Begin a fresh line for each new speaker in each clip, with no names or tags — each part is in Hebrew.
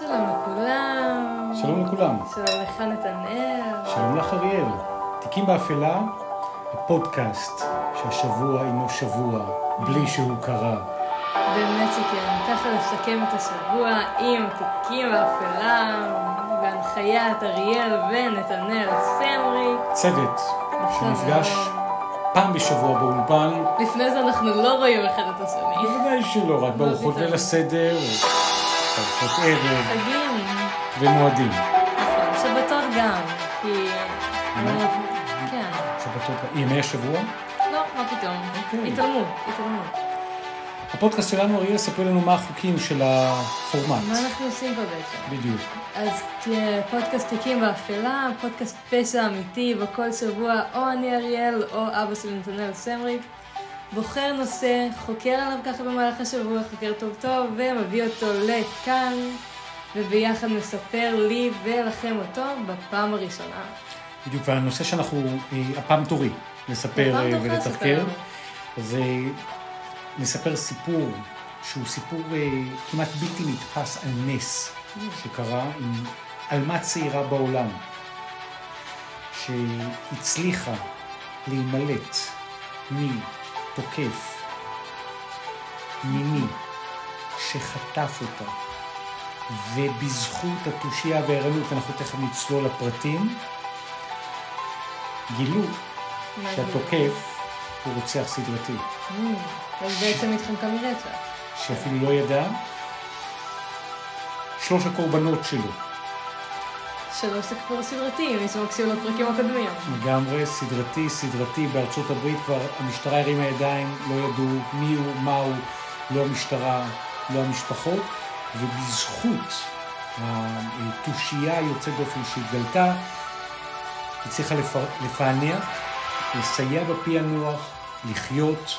שלום לכולם.
שלום לכולם.
שלום לך נתנאל.
שלום לך אריאל. תיקים באפלה, הפודקאסט שהשבוע אינו שבוע, בלי שהוא קרה.
באמת שכן, ככה לסכם את השבוע עם תיקים באפלה, בהנחיית אריאל ונתנאל סמריק.
צוות שנפגש פעם בשבוע באולפן.
לפני זה אנחנו לא רואים אחד את השני.
בוודאי שלא, רק בארוחות ליל הסדר, ארוחות ערב
חגים.
ומועדים.
נכון, שבתות גם, כי... כן.
שבתות, ימי השבוע.
לא, מה פתאום.
אוקיי.
התעלמות, התעלמות.
הפודקאסט שלנו, אריאל, ספר לנו מה החוקים של הפורמט.
מה אנחנו עושים פה בעצם?
בדיוק.
אז פודקאסט תיקים באפלה, פודקאסט פשע אמיתי, בכל שבוע או אני אריאל או אבא של נתנאל סמריק. בוחר נושא, חוקר עליו ככה במהלך השבוע, חוקר טוב טוב, ומביא אותו לכאן, וביחד מספר לי ולכם אותו בפעם הראשונה.
בדיוק, והנושא שאנחנו, אה, הפעם תורי, לספר אה, ולתחקר, אה, נספר סיפור שהוא סיפור אה, כמעט בלתי נתפס על נס שקרה עם עלמה צעירה בעולם, שהצליחה להימלט מתוקף מיני שחטף אותה, ובזכות התושייה והערנות, אנחנו תכף נצלול לפרטים, גילו? שהתוקף הוא רוצח סדרתי,
אמ, אז בעצם התחמקה מרצח.
שאפילו לא ידע. שלוש הקורבנות שלו,
זה כבר סדרתי, מי שמקשיב לפרקים הקודמים.
לגמרי סדרתי, סדרתי, בארצות הברית כבר המשטרה הרימה ידיים, לא ידעו מי הוא, מה הוא, לא המשטרה, לא המשפחות, ובזכות התושייה היוצאת דופן שהתגלתה, הצליחה לפ- לפענח, לסייע בפענוח, לחיות,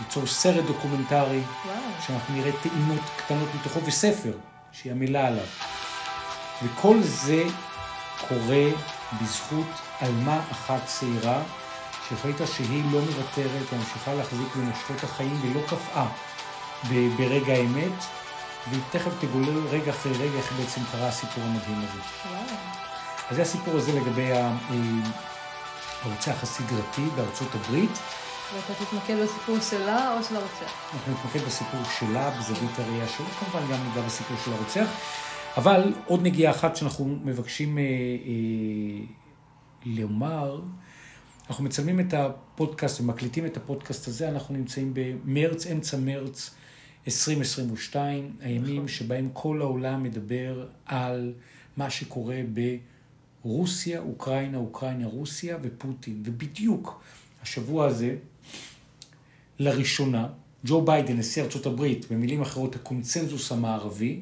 ליצור סרט דוקומנטרי,
וואו.
שאנחנו נראה טעימות קטנות מתוכו וספר שהיא המילה עליו. וכל זה קורה בזכות עלמה אחת צעירה שהחליטה שהיא לא מוותרת וממשיכה להחזיק במושכות החיים ולא קפאה ברגע האמת, והיא תכף תגולל רגע אחרי רגע איך בעצם קרה הסיפור המדהים הזה.
וואו.
אז זה הסיפור הזה לגבי אה, הרוצח הסדרתי בארצות הברית.
ואתה תתמקד בסיפור שלה או של הרוצח?
אנחנו נתמקד בסיפור שלה, בזווית הראייה שלה, כמובן גם ניגע בסיפור של הרוצח. אבל עוד נגיעה אחת שאנחנו מבקשים אה, אה, לומר, אנחנו מצלמים את הפודקאסט ומקליטים את הפודקאסט הזה, אנחנו נמצאים במרץ, אמצע מרץ 2022, הימים
נכון.
שבהם כל העולם מדבר על מה שקורה ברוסיה, אוקראינה, אוקראינה, רוסיה ופוטין. ובדיוק השבוע הזה, לראשונה, ג'ו ביידן, נשיא ארצות הברית, במילים אחרות הקונצנזוס המערבי,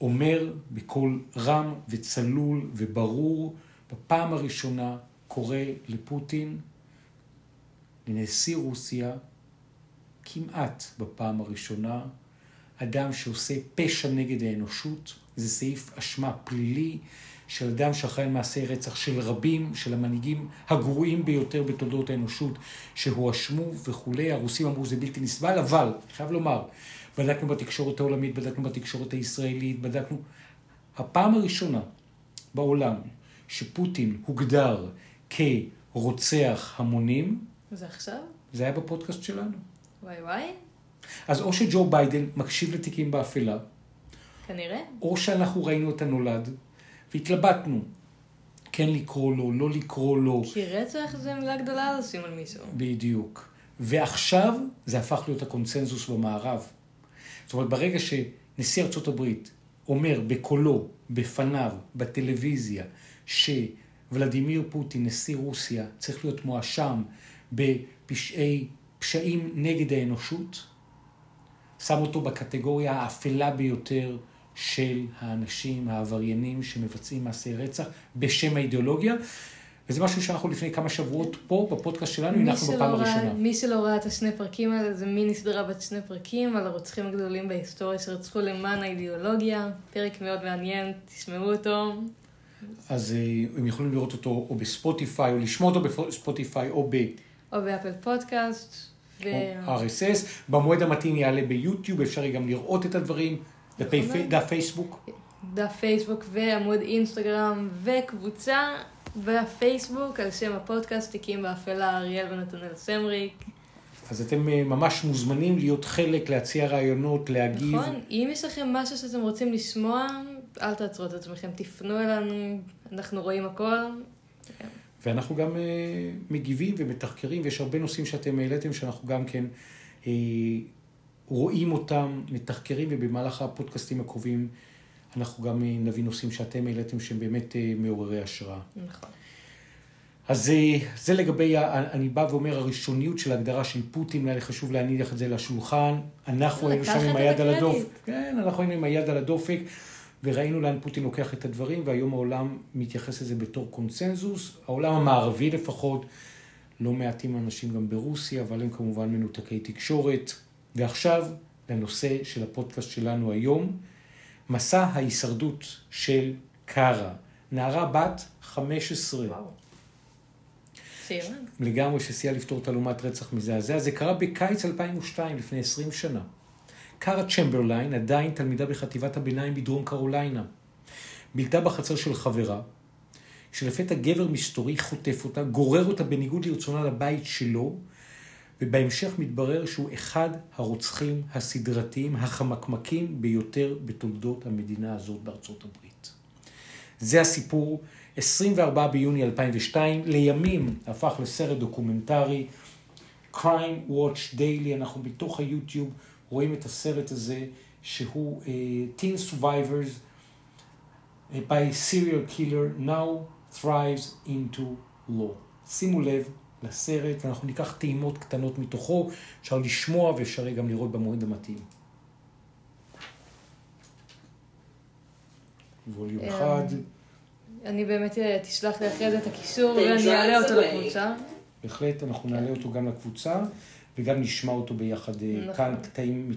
אומר בקול רם וצלול וברור, בפעם הראשונה קורא לפוטין, לנשיא רוסיה, כמעט בפעם הראשונה, אדם שעושה פשע נגד האנושות, זה סעיף אשמה פלילי של אדם שאחראי על מעשי רצח של רבים, של המנהיגים הגרועים ביותר בתולדות האנושות, שהואשמו וכולי. הרוסים אמרו זה בלתי נסבל, אבל, אני חייב לומר, בדקנו בתקשורת העולמית, בדקנו בתקשורת הישראלית, בדקנו... הפעם הראשונה בעולם שפוטין הוגדר כרוצח המונים,
זה עכשיו?
זה היה בפודקאסט שלנו.
וואי וואי,
אז או שג'ו ביידן מקשיב לתיקים באפלה,
כנראה.
או שאנחנו ראינו את הנולד, והתלבטנו, כן לקרוא לו, לא לקרוא לו,
כי רצח זה מילה גדולה לשים על מישהו.
בדיוק. ועכשיו זה הפך להיות הקונצנזוס במערב. זאת אומרת, ברגע שנשיא ארצות הברית אומר בקולו, בפניו, בטלוויזיה, שוולדימיר פוטין, נשיא רוסיה, צריך להיות מואשם בפשעי, פשעים נגד האנושות, שם אותו בקטגוריה האפלה ביותר של האנשים, העבריינים שמבצעים מעשי רצח בשם האידיאולוגיה. וזה משהו שאנחנו לפני כמה שבועות פה, בפודקאסט שלנו, הנחנו בפעם הראשונה.
מי שלא ראה את השני פרקים האלה, זה מיני סדרה בת שני פרקים על הרוצחים הגדולים בהיסטוריה שרצחו למען האידיאולוגיה. פרק מאוד מעניין, תשמעו אותו.
אז אה, הם יכולים לראות אותו או בספוטיפיי, או לשמוע אותו בספוטיפיי, או
או באפל פודקאסט. ו...
ב-RSS. במועד המתאים יעלה ביוטיוב, אפשר גם לראות את הדברים.
נכון.
דף פייסבוק?
דף פייסבוק ועמוד אינסטגרם וקבוצה בפייסבוק על שם הפודקאסט תיקים באפלה אריאל ונתנאל סמריק.
אז אתם אה, ממש מוזמנים להיות חלק, להציע רעיונות, להגיב.
נכון, אם יש לכם משהו שאתם רוצים לשמוע, אל תעצרו את עצמכם, תפנו אלינו, אנחנו רואים הכל.
ואנחנו גם אה, מגיבים ומתחקרים, ויש הרבה נושאים שאתם העליתם שאנחנו גם כן אה, רואים אותם, מתחקרים, ובמהלך הפודקאסטים הקרובים אנחנו גם אה, נביא נושאים שאתם העליתם שהם באמת אה, מעוררי השראה.
נכון.
אז אה, זה לגבי, אני בא ואומר, הראשוניות של ההגדרה של פוטין, היה לי חשוב להניח את זה לשולחן. אנחנו היינו
לקחת
שם עם היד על. הדופק. כן, אנחנו היינו עם היד על הדופק, וראינו לאן פוטין לוקח את הדברים, והיום העולם מתייחס לזה בתור קונסנזוס. העולם המערבי לפחות, לא מעטים אנשים גם ברוסיה, אבל הם כמובן מנותקי תקשורת. ועכשיו, לנושא של הפודקאסט שלנו היום, מסע ההישרדות של קארה. נערה בת 15.
וואו. צעירה.
לגמרי שסייע לפתור תעלומת רצח מזעזע. זה קרה בקיץ 2002, לפני 20 שנה. קארה צ'מברליין, עדיין תלמידה בחטיבת הביניים בדרום קרוליינה. בילתה בחצר של חברה, כשלפתע גבר מסתורי חוטף אותה, גורר אותה בניגוד לרצונה לבית שלו, ובהמשך מתברר שהוא אחד הרוצחים הסדרתיים החמקמקים ביותר בתולדות המדינה הזאת בארצות הברית. זה הסיפור, 24 ביוני 2002, לימים הפך לסרט דוקומנטרי, Crime Watch Daily, אנחנו בתוך היוטיוב רואים את הסרט הזה, שהוא uh, Teen Survivors uh, by Serial Killer Now Thrives into Law. שימו לב לסרט, ואנחנו ניקח טעימות קטנות מתוכו, אפשר לשמוע ואפשר גם לראות במועד המתאים. ווליום
אמ,
אחד.
אני באמת אה, תשלח לי אחרי זה את הקישור ואני אעלה אותו. לקבוצה.
בהחלט, אנחנו נעלה אותו גם לקבוצה, וגם נשמע אותו ביחד אה,
נכון.
כאן, קטעים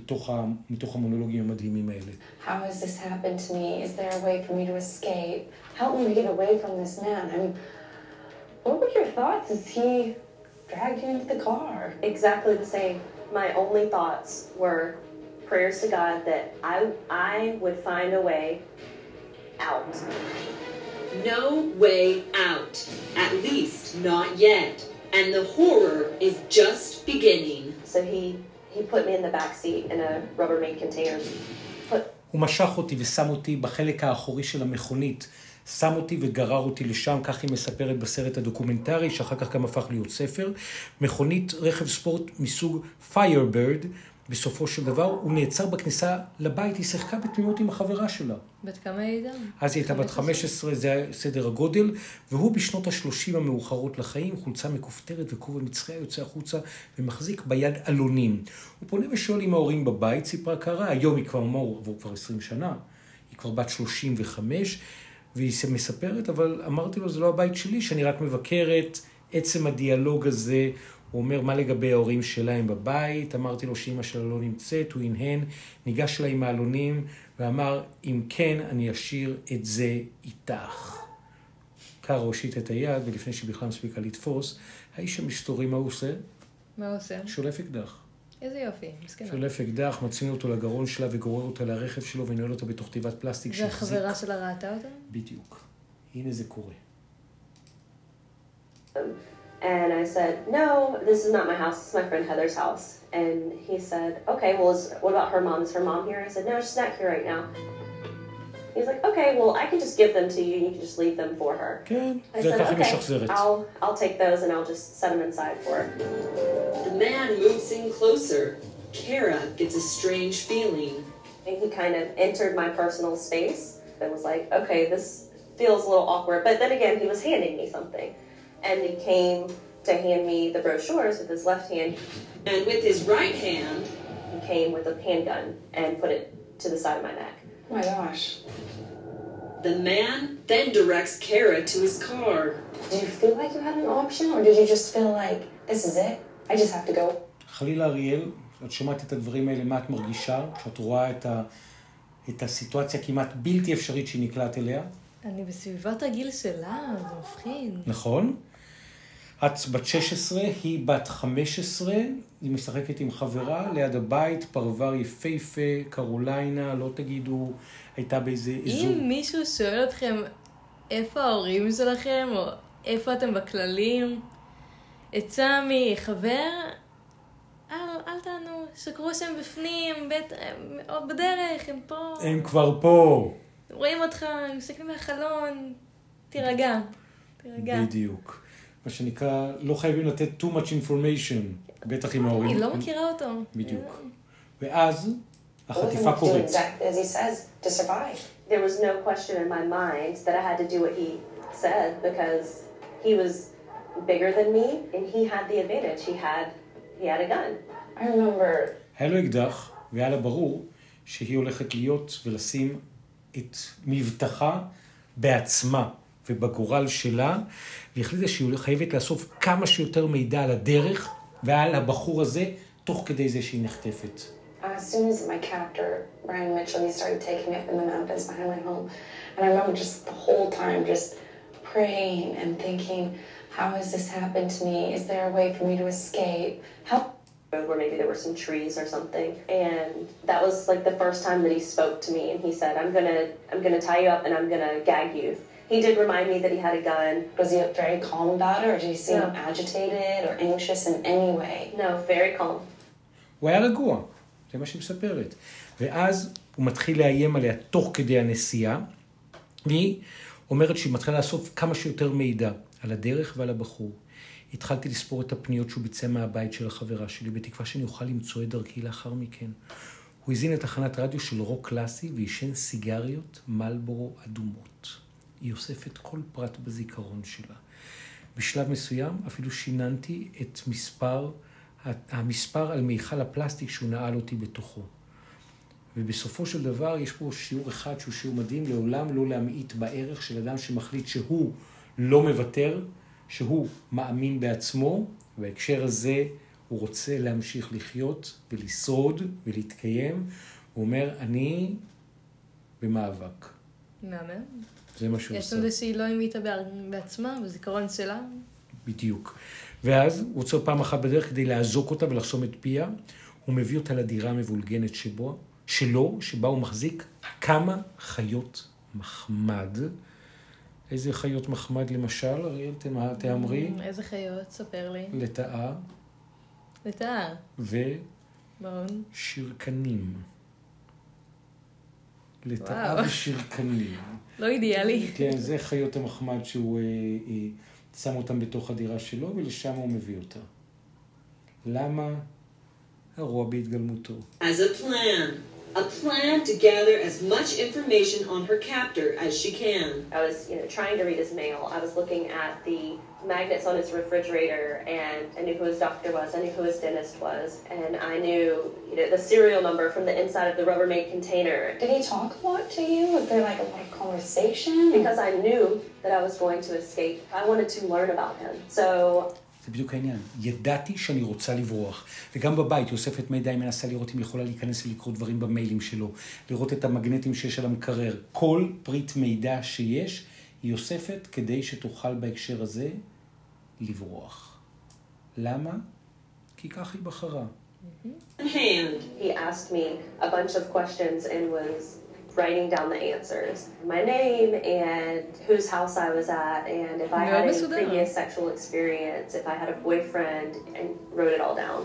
מתוך, המונולוגים המדהימים האלה.
How has this happened to me? Is there a way for me to escape? Help me to get away from this man. I mean, what were your thoughts as he dragged you into the car?
Exactly the same. My only thoughts were prayers to God that I I would find a way out.
No way out. At least not yet. And the horror is just beginning.
So he he put me in the back seat in a Rubbermaid container. Put
הוא משך אותי ושם אותי בחלק האחורי של המכונית, שם אותי וגרר אותי לשם, כך היא מספרת בסרט הדוקומנטרי, שאחר כך גם הפך להיות ספר. מכונית רכב ספורט מסוג Firebird, בסופו של דבר, הוא נעצר בכניסה לבית, היא שיחקה בתמימות עם החברה שלה.
בת כמה היא הייתה?
אז היא הייתה בת 15, זה היה סדר הגודל, והוא בשנות ה-30 המאוחרות לחיים, חולצה מכופתרת וכובע מצחיה יוצא החוצה ומחזיק ביד עלונים. הוא פונה ושואל אם ההורים בבית, סיפרה קרה, היום היא כבר מור, עבור כבר 20 שנה, היא כבר בת 35, והיא מספרת, אבל אמרתי לו, זה לא הבית שלי, שאני רק מבקרת, עצם הדיאלוג הזה, הוא אומר, מה לגבי ההורים שלהם בבית? אמרתי לו שאימא שלה לא נמצאת, הוא הנהן, ניגש אליי עם העלונים ואמר, אם כן, אני אשאיר את זה איתך. קארה הושיט את היד, ולפני שהיא בכלל הספיקה לתפוס, האיש המסתורי, מה הוא עושה?
מה הוא עושה?
שולף אקדח.
איזה יופי, מסכנה.
שולף אקדח, מצמיד אותו לגרון שלה וגורר אותה לרכב שלו ונועל אותה בתוך תיבת פלסטיק שהחזיק.
והחברה שלה ראתה אותה?
בדיוק. הנה זה קורה.
And I said, no, this is not my house. It's my friend Heather's house. And he said, okay, well, is, what about her mom? Is her mom here? I said, no, she's not here right now. He's like, okay, well, I can just give them to you. You can just leave them for her.
כן,
I
זה
said,
ככה היא
okay,
משחזרת.
I'll, I'll take those and I'll just set them inside for her.
The man moves in closer. Kara gets a strange feeling.
And he kind of entered my personal space and was like, okay, this feels a little awkward. But then again, he was handing me something. And he came to hand me the brochures with his left hand.
And with his right hand,
He came with a handgun and put it to the side of my neck.
Oh my gosh.
the man then directs Kara to his car.
Did you feel like you had an option, or did you just feel like this is it? I just have to go?
חלילה אריאל, את שומעת את הדברים האלה, מה את מרגישה? כשאת רואה את, ה, את הסיטואציה כמעט בלתי אפשרית שהיא נקלעת אליה,
אני בסביבת הגיל שלה, זה מפחיד.
נכון? את בת 16, היא בת 15, היא משחקת עם חברה ליד הבית, פרבר יפהפה, קרוליינה, לא תגידו, הייתה באיזה אזור.
אם מישהו שואל אתכם איפה ההורים שלכם, או איפה אתם בכללים, עצה מחבר, אל, אל תענו, שקרו שהם בפנים, בית, הם עוד בדרך, הם פה,
הם כבר פה.
רואים אותך, הם מסתכלים מהחלון, תירגע, תירגע.
בדיוק. מה שנקרא, לא חייבים לתת too much information, בטח עם ההורים.
אני לא מכירה אותו.
בדיוק. ואז החטיפה קורית.
exactly as he says to survive.
There was no question in my mind that I had to do what he said because he was bigger than me and he had the advantage. He had he had a gun.
I remember
היה לו אקדח, והיה לה ברור שהיא הולכת להיות ולשים את מבטחה בעצמה ובגורל שלה, והחליטה שהיא חייבת לאסוף כמה שיותר מידע על הדרך ועל הבחור הזה, תוך כדי זה שהיא נחטפת.
as soon as my captor, Brian Mitchell, he started taking me up in the mountains behind my home. And I remember just the whole time just praying and thinking, how has this happened to me? Is there a way for me to escape? Help.
Where maybe there were some trees or something. And that was like the first time that he spoke to me and he said, I'm gonna I'm gonna tie you up and I'm gonna gag you. He did remind me that he had a gun.
Was he very calm about it or did he seem
No.
agitated or anxious in any way?
No, very calm.
הוא היה רגוע, זה מה שהיא מספרת. ואז הוא מתחיל לאיים עליה תוך כדי הנסיעה, והיא אומרת שהיא מתחילה לאסוף כמה שיותר מידע על הדרך ועל הבחור. התחלתי לספור את הפניות שהוא ביצע מהבית של החברה שלי, בתקווה שאני אוכל למצוא את דרכי לאחר מכן. הוא הזין לתחנת רדיו של רוק קלאסי ועישן סיגריות מלבורו אדומות. היא אוספת כל פרט בזיכרון שלה. בשלב מסוים אפילו שיננתי את מספר, המספר על מיכל הפלסטיק שהוא נעל אותי בתוכו. ובסופו של דבר יש פה שיעור אחד שהוא שיעור מדהים, לעולם לא להמעיט בערך של אדם שמחליט שהוא לא מוותר, שהוא מאמין בעצמו, ובהקשר הזה הוא רוצה להמשיך לחיות ולשרוד ולהתקיים. הוא אומר, אני במאבק.
מהמם.
זה מה שהוא
יש
עושה.
לנו זה שהיא לא המעיטה בעצמה, בזיכרון שלה.
בדיוק. ואז הוא עוצר פעם אחת בדרך כדי לאזוק אותה ולחסום את פיה. הוא מביא אותה לדירה המבולגנת שבו, שלו, שבה הוא מחזיק כמה חיות מחמד. איזה חיות מחמד למשל, אריאל, תאמרי?
איזה חיות? ספר לי.
לטאה
לטאה. מעון.
ושרקנים. לטאה. ושרקנים.
לא אידיאלי.
כן, זה חיות המחמד שהוא אה, אה, שם אותם בתוך הדירה שלו, ולשם הוא מביא אותה. למה? הרוע בהתגלמותו.
As a plan. A plan to gather as much information on her captor as she can.
I was, you know, trying to read his mail. I was looking at the magnets on his refrigerator, and I knew who his doctor was. I knew who his dentist was, and I knew, you know, the serial number from the inside of the Rubbermaid container.
Did he talk a lot to you? Was there like a lot of conversation?
Because I knew that I was going to escape, I wanted to learn about him. So
זה בדיוק העניין. ידעתי שאני רוצה לברוח. וגם בבית היא אוספת מידע, היא מנסה לראות אם היא יכולה להיכנס ולקרוא דברים במיילים שלו, לראות את המגנטים שיש על המקרר. כל פריט מידע שיש, היא אוספת כדי שתוכל בהקשר הזה לברוח. למה? כי כך היא בחרה.
In hand.
he asked me a bunch of questions and was writing down the answers my name and whose house I was at, and if I
מאוד
had any
מסודר.
previous sexual experience, if I had a boyfriend, and wrote it all down.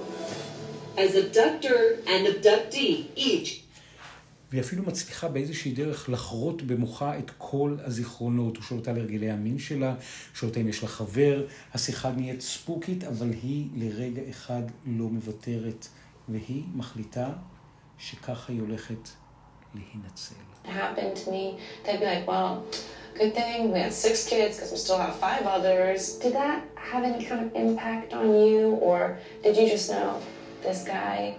As abductor and abductee each
והיא אפילו מצליחה באיזושהי דרך לחרות במוחה את כל הזיכרונות. הוא שואל אותה על הרגלי המין שלה, שואל אותה אם יש לה חבר. השיחה נהיית ספוקית, אבל היא לרגע אחד לא מוותרת, והיא מחליטה שככה היא הולכת להינצל.
good thing we had six kids because we still have five others. Did that have any kind of impact on you, or did you just know this guy,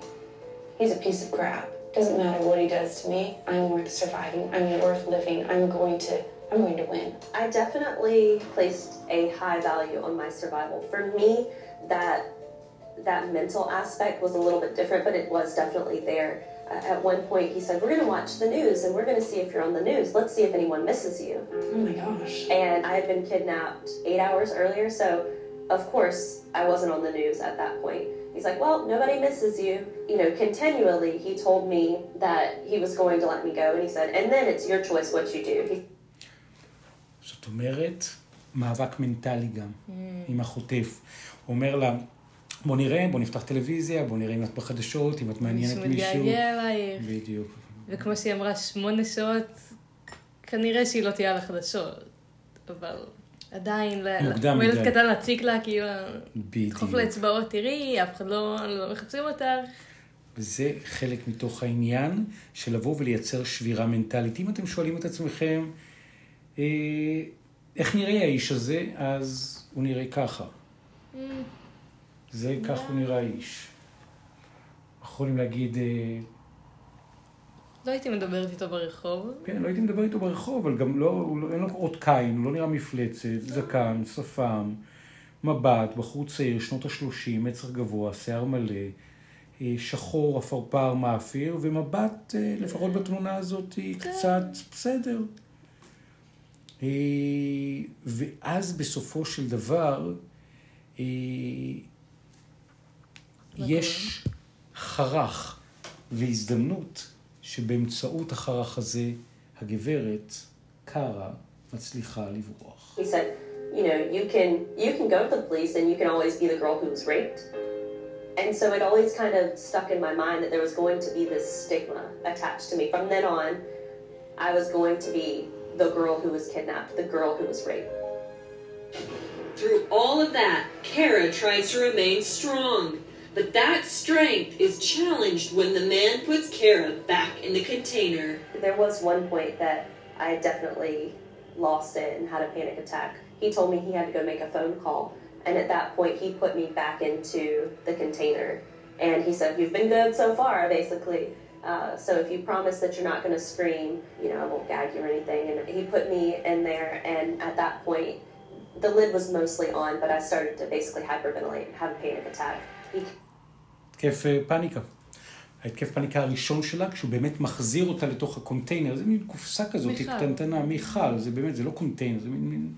he's a piece of crap. Doesn't matter what he does to me, I'm worth surviving, I'm worth living, I'm going to, I'm going to win.
I definitely placed a high value on my survival. For me, that that mental aspect was a little bit different, but it was definitely there. Uh, at one point, he said, "We're going to watch the news, and we're going to see if you're on the news. Let's see if anyone misses you."
Oh my gosh.
And I had been kidnapped eight hours earlier, so of course, I wasn't on the news at that point. He's like, well, nobody misses you. You know, continually, he told me that he was going to let me go, and he said, and then it's your choice what you do. He
זאת אומרת, מאבק מנטלי גם, עם החוטף. הוא אומר לה, בוא נראה, בוא נפתח טלוויזיה, בוא נראה אם את בחדשות, אם את מעניינת
מישהו
מישהו.
מתגעגע אלייך.
בדיוק.
וכמו שהיא אמרה, שמונה שעות, כנראה שהיא לא תהיה על החדשות. אבל עדיין,
מוקדם מדי.
קטן להציק לה, כאילו. לדחוף לאצבעות, תראי, אף אחד לא לא מחפשים אותך.
וזה חלק מתוך העניין של לבוא ולייצר שבירה מנטלית. אם אתם שואלים את עצמכם, אה, איך נראה האיש הזה, אז הוא נראה ככה. זה, כך הוא נראה האיש. יכולים להגיד, אה,
לא הייתי מדברת איתו ברחוב.
כן, לא הייתי מדבר איתו ברחוב, אבל גם לא, לא, אין לו אות קין, הוא לא נראה מפלצת, זקן, שפם, מבט, בחור צעיר, שנות ה-30, מצח גבוה, שיער מלא, אה, שחור, עפרפר, מאפיר, ומבט, אה, לפחות בתמונה הזאת, היא קצת בסדר. אה, ואז בסופו של דבר, יש חרך והזדמנות שבאמצעות החרך הזה הגברת, קארה, מצליחה לברוח.
He said, you know, you can you can go to the police and you can always be the girl who was raped. And so it always kind of stuck in my mind that there was going to be this stigma attached to me. From then on, I was going to be the girl who was kidnapped, the girl who was raped.
Through all of that, Kara tries to remain strong. But that strength is challenged when the man puts Kara back in the container.
There was one point that I definitely lost it and had a panic attack. He told me he had to go make a phone call. And at that point, he put me back into the container. And he said, You've been good so far, basically. Uh, so if you promise that you're not going to scream, you know, I won't gag you or anything. And he put me in there. And at that point, the lid was mostly on, but I started to basically hyperventilate and have a panic attack.
התקף אה, פאניקה. ההתקף פאניקה הראשון שלה, כשהוא באמת מחזיר אותה לתוך הקונטיינר, זה מין קופסה כזאת,
מיכל.
קטנטנה, מיכל, זה באמת, זה לא קונטיינר, זה מין, מין...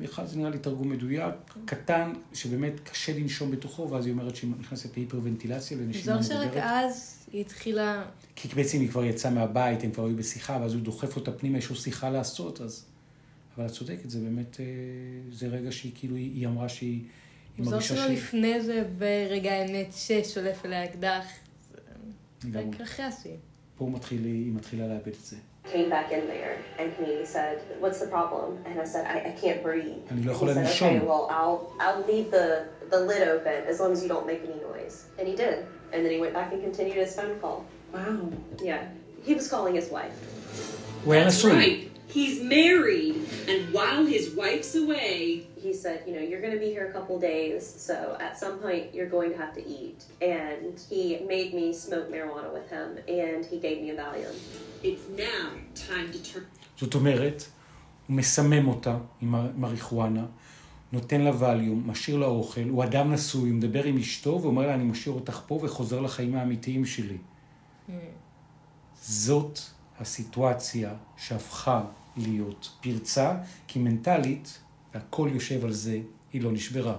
מיכל זה נראה לי תרגום מדויק, קטן, שבאמת קשה לנשום בתוכו, ואז היא אומרת שהיא נכנסת להיפרוונטילציה, לנשימה
זו שרק
מדברת.
אז היא התחילה...
כי בעצם היא כבר יצאה מהבית, הם כבר היו בשיחה, ואז הוא דוחף אותה פנימה, יש לו שיחה לעשות, אז... אבל את צודקת, זה באמת, אה, זה רגע שהיא כאילו, היא אמרה שהיא... היא
זו
מרגישה
שלו
שהיא...
לפני זה, ברגע האמת, ששולף אליה אקדח. זה
לגמרי.
רק אחרי השיא.
פה הוא מתחיל, היא מתחילה לאבד את זה.
came back in there and he said, "What's the problem?" And I said, "I, I can't breathe."
אני לא
And
יכול
he said,
לנשום.
"Okay, well, I'll I'll leave the the lid open as long as you don't make any noise." And he did. And then he went back and continued his phone call.
Wow.
Yeah, he was calling his wife.
הוא היה
That's
נשוי.
He's married, and while his wife's away,
He said, "You know, you're going to be here a couple days, so at some point you're going to have to eat." And he made me smoke marijuana with him, and he gave me a Valium.
it's now time to turn.
זאת אומרת, הוא מסמם אותה עם המריחואנה, נותן לה ווליום, משאיר לה אוכל, הוא אדם נשוי, הוא מדבר עם אשתו ואומר לה, אני משאיר אותך פה וחוזר לחיים האמיתיים שלי. זאת הסיטואציה שהפכה להיות פרצה, כי מנטלית, והכל יושב על זה, היא לא נשברה.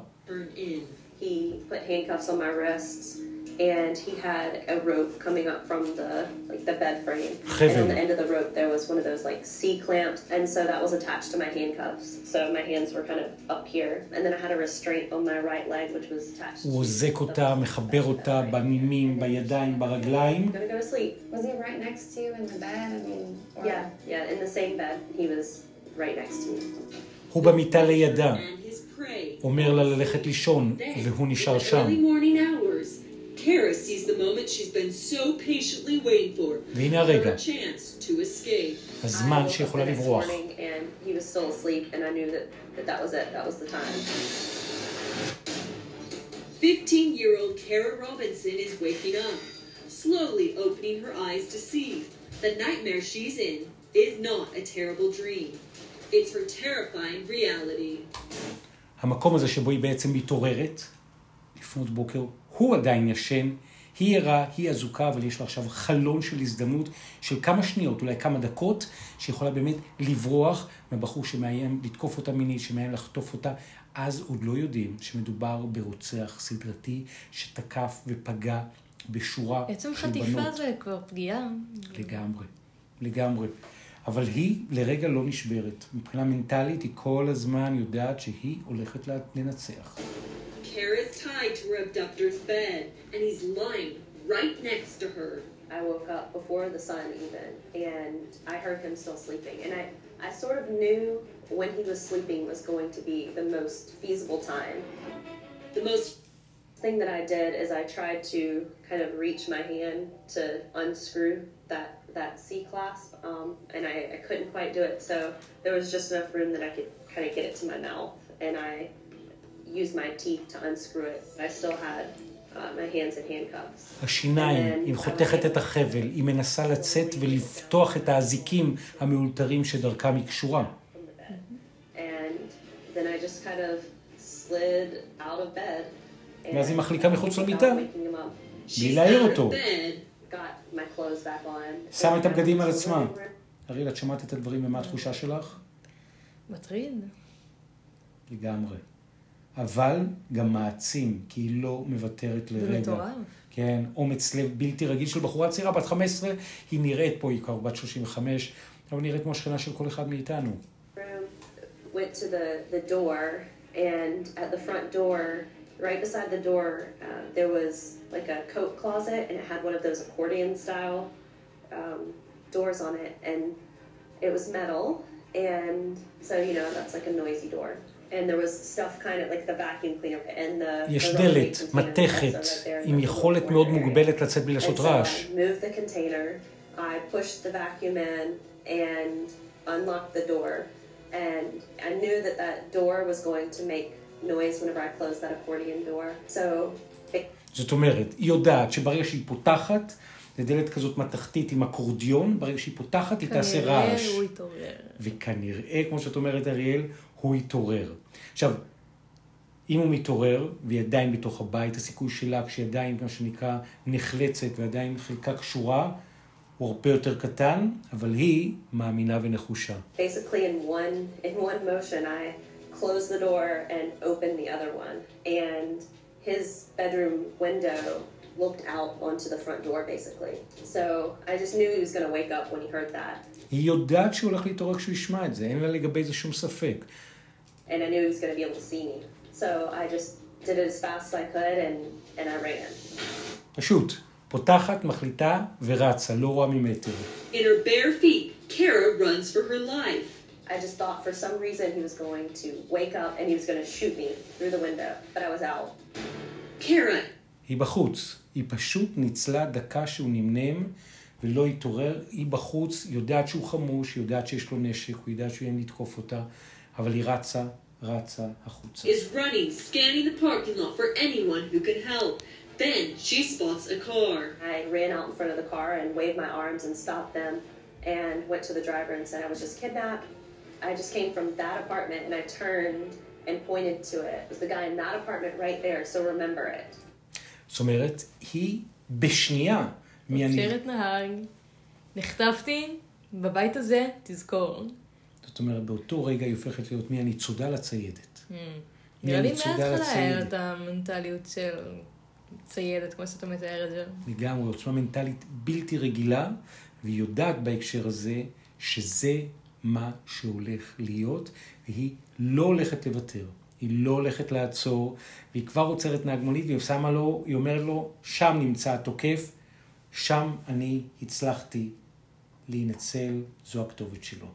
He put handcuffs on my wrists and he had a rope coming up from the like the bed frame and on the end of the rope there was one of those like C clamps and so that was attached to my handcuffs so my hands were kind of up here and then I had a restraint on my right leg which was attached
הוא אוזק אותה, מחבר אותה בנימים, בידיים, ברגליים.
I'm gonna go to sleep
Was he right next to you in the bed? I mean, or-
yeah yeah in the same bed he was right next to me
הוא במיטה לידה,
And his prey.
אומר לה ללכת לישון,
Then,
והוא
in
נשאר
the
שם.
early morning hours, Kara sees the moment she's been so patiently waiting for.
והנה הרגע,
Her chance to escape.
הזמן
I woke up
שיכולה
the next
לברוח.
morning and he was still asleep and I knew that, that that was it that was the time
15-year-old Kara Robinson is waking up, slowly opening her eyes to see the nightmare she's in is not a terrible dream. It's her terrifying reality.
המקום הזה שבו היא בעצם מתעוררת, לפנות בוקר, הוא עדיין ישן, היא ערה, היא אזוקה, אבל יש לה עכשיו חלון של הזדמנות של כמה שניות, אולי כמה דקות, שיכולה באמת לברוח מהבחור שמאיים לתקוף אותה מינית, שמאיים לחטוף אותה. אז עוד לא יודעים שמדובר ברוצח סדרתי שתקף ופגע בשורה
עצם
של בנות.
חטיפה זה כבר פגיעה.
לגמרי, לגמרי. אבל היא לרגע לא נשברת. מבחינה מנטלית היא כל הזמן יודעת שהיא הולכת לנצח.
Kara is tied to her abductor's bed, and he's lying right next to her.
I woke up before the sun even, and I heard him still sleeping. And I, I sort of knew when he was sleeping was going to be the most feasible time.
The most
thing that I did is I tried to kind of reach my hand to unscrew that that C clasp, um, and I, I couldn't quite do it. So there was just enough room that I could kind of get it to my mouth, and I used my teeth to unscrew it. I still had uh, my hands in handcuffs.
השיניים, היא חותכת את החבל, היא מנסה לצאת ולפתוח את האזיקים המאולתרים שדרכם היא קשורה.
from the bed. And then I just kind of slid out of bed. and
ואז היא מחליקה מחוץ למיטה.
waking him up.
she's
בלי להעיר אותו.
bed.
Got my clothes back on.
שמה את הבגדים על עצמה. אריאל, את שמעת את הדברים ומה התחושה שלך?
מטריד.
לגמרי. אבל גם מעצים, כי היא לא מוותרת
זה
לרגע.
מטורף.
כן, אומץ לב בלתי רגיל של בחורה צעירה, בת 15, היא נראית פה, היא כבר בת 35, אבל נראית כמו שכנה של כל אחד מאיתנו.
went to the, the door, and at the front door, right beside the door, uh, there was like a coat closet, and it had one of those accordion style um, doors on it, and it was metal, and so you know that's like a noisy door.
יש דלת, מתכת, עם יכולת מאוד. מוגבלת לצאת בלי לעשות רעש.
I moved the container, I pushed the vacuum in, and unlocked the door. And I knew that that door was going to make noise whenever I closed that accordion door. So it
זאת אומרת, היא יודעת שברגע שהיא פותחת, זה דלת כזאת מתכתית עם אקורדיון, ברגע שהיא פותחת היא תעשה רעש.
כנראה הוא יתעורר.
וכנראה, כמו שאת אומרת, אריאל, הוא יתעורר. עכשיו, אם הוא מתעורר, והיא עדיין בתוך הבית, הסיכוי שלה, כשהיא עדיין, מה שנקרא, נחלצת ועדיין חלקה קשורה, הוא הרבה יותר קטן, אבל היא מאמינה ונחושה.
basically in one in one motion I closed the door and opened the other one. And his bedroom window looked out onto the front door basically. So I just knew he was gonna wake up when he heard that.
היא יודעת שהוא הולך להתעורר כשהוא ישמע את זה, אין לה לגבי זה שום ספק.
And I knew he was going to be able to see me. So I just did it as fast as I could, and and I ran.
פשוט, פותחת, מחליטה ורצה, לא רואה ממטר.
In her bare feet, Kara runs for her life.
I just thought for some reason he was going to wake up and he was going to shoot me through the window, but I was out.
Kara
היא בחוץ. היא פשוט ניצלה דקה שהוא נמנם ולא התעורר. היא בחוץ, היא יודעת שהוא חמוש, היא יודעת שיש לו נשק, הוא יודעת שהוא יהיה לתקוף אותה, אבל היא רצה, רצה החוצה.
is running, scanning the parking lot for anyone who can help. Then she spots a car.
I ran out in front of the car and waved my arms and stopped them, and went to the driver and said I was just kidnapped. I just came from that apartment, and I turned and pointed to it. It was the guy in that apartment right there, so remember it.
זאת אומרת, היא בשנייה, מי אני...
עוצרת נהג, נחטפתי, בבית הזה, תזכור.
זאת אומרת, באותו רגע היא הופכת להיות מי הניצודה לציידת. מי
נראה לי מההתחלה. את המנטליות של ציידת, כמו שאתה מתאר את זה.
לגמרי, עוצמה מנטלית בלתי רגילה, והיא יודעת בהקשר הזה שזה מה שהולך להיות, והיא לא הולכת לוותר. היא לא הולכת לעצור, והיא כבר עוצרת נהג מונית, והיא שמה לו, היא אומרת לו, שם נמצא התוקף, שם אני הצלחתי להינצל, זו הכתובת שלו.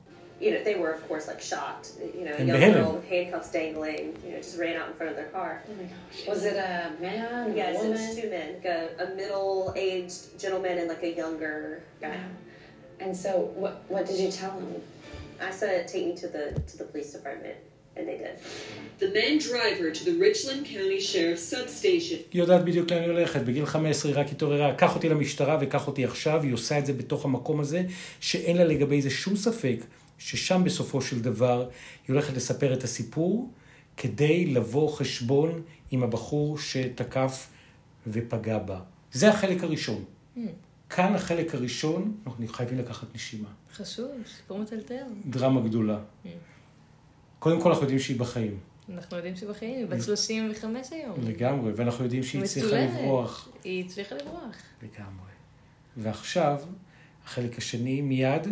You know, they were of course like shocked. You know, a
In
young
Beheaded.
girl with handcuffs dangling. You know, just ran out in front of their car.
Oh my gosh. Was it a man?
Yes,
a
it
woman?
was two men, like a, a middle-aged gentleman and like a younger guy.
Yeah. And so, what what did you tell him?
I said, "Take me to the to the police department," and they did.
The men drive her to the Richland County Sheriff's substation.
היא יודעת בדיוק לאן היא הולכת, בגיל 15 היא רק התעוררה, קח אותי למשטרה וקח אותי עכשיו, היא עושה את זה בתוך המקום הזה, שאין לה לגבי זה שום ספק, ששם בסופו של דבר היא הולכת לספר את הסיפור, כדי לבוא חשבון עם הבחור שתקף ופגע בה. זה החלק הראשון.
Hmm.
כאן החלק הראשון, אנחנו חייבים לקחת נשימה.
חשוב, סיפור מטלטל.
דרמה גדולה.
Hmm.
קודם כל אנחנו יודעים שהיא בחיים,
אנחנו יודעים שבחיים, היא בת 35 היום.
לגמרי, ואנחנו יודעים שהיא הצליחה. לברוח.
היא הצליחה לברוח.
לגמרי. ועכשיו, החלק השני, מיד,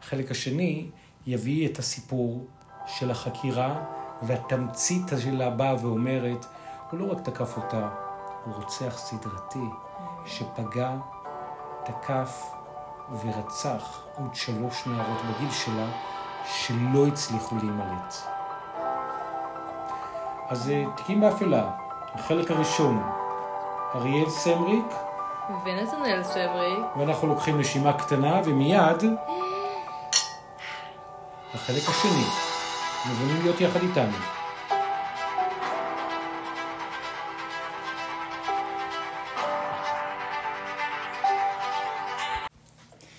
החלק השני יביא את הסיפור של החקירה, והתמצית שלה באה ואומרת, הוא לא רק תקף אותה, הוא רוצח סדרתי, שפגע, תקף ורצח עוד שלוש נערות בגיל שלה, שלא הצליחו להימלט. אז אה, תיקים באפלה, החלק הראשון, אריאל סמריק,
ונתנאל שבריק,
ואנחנו לוקחים נשימה קטנה, ומיד החלק השני. מוזמנים להיות יחד איתנו.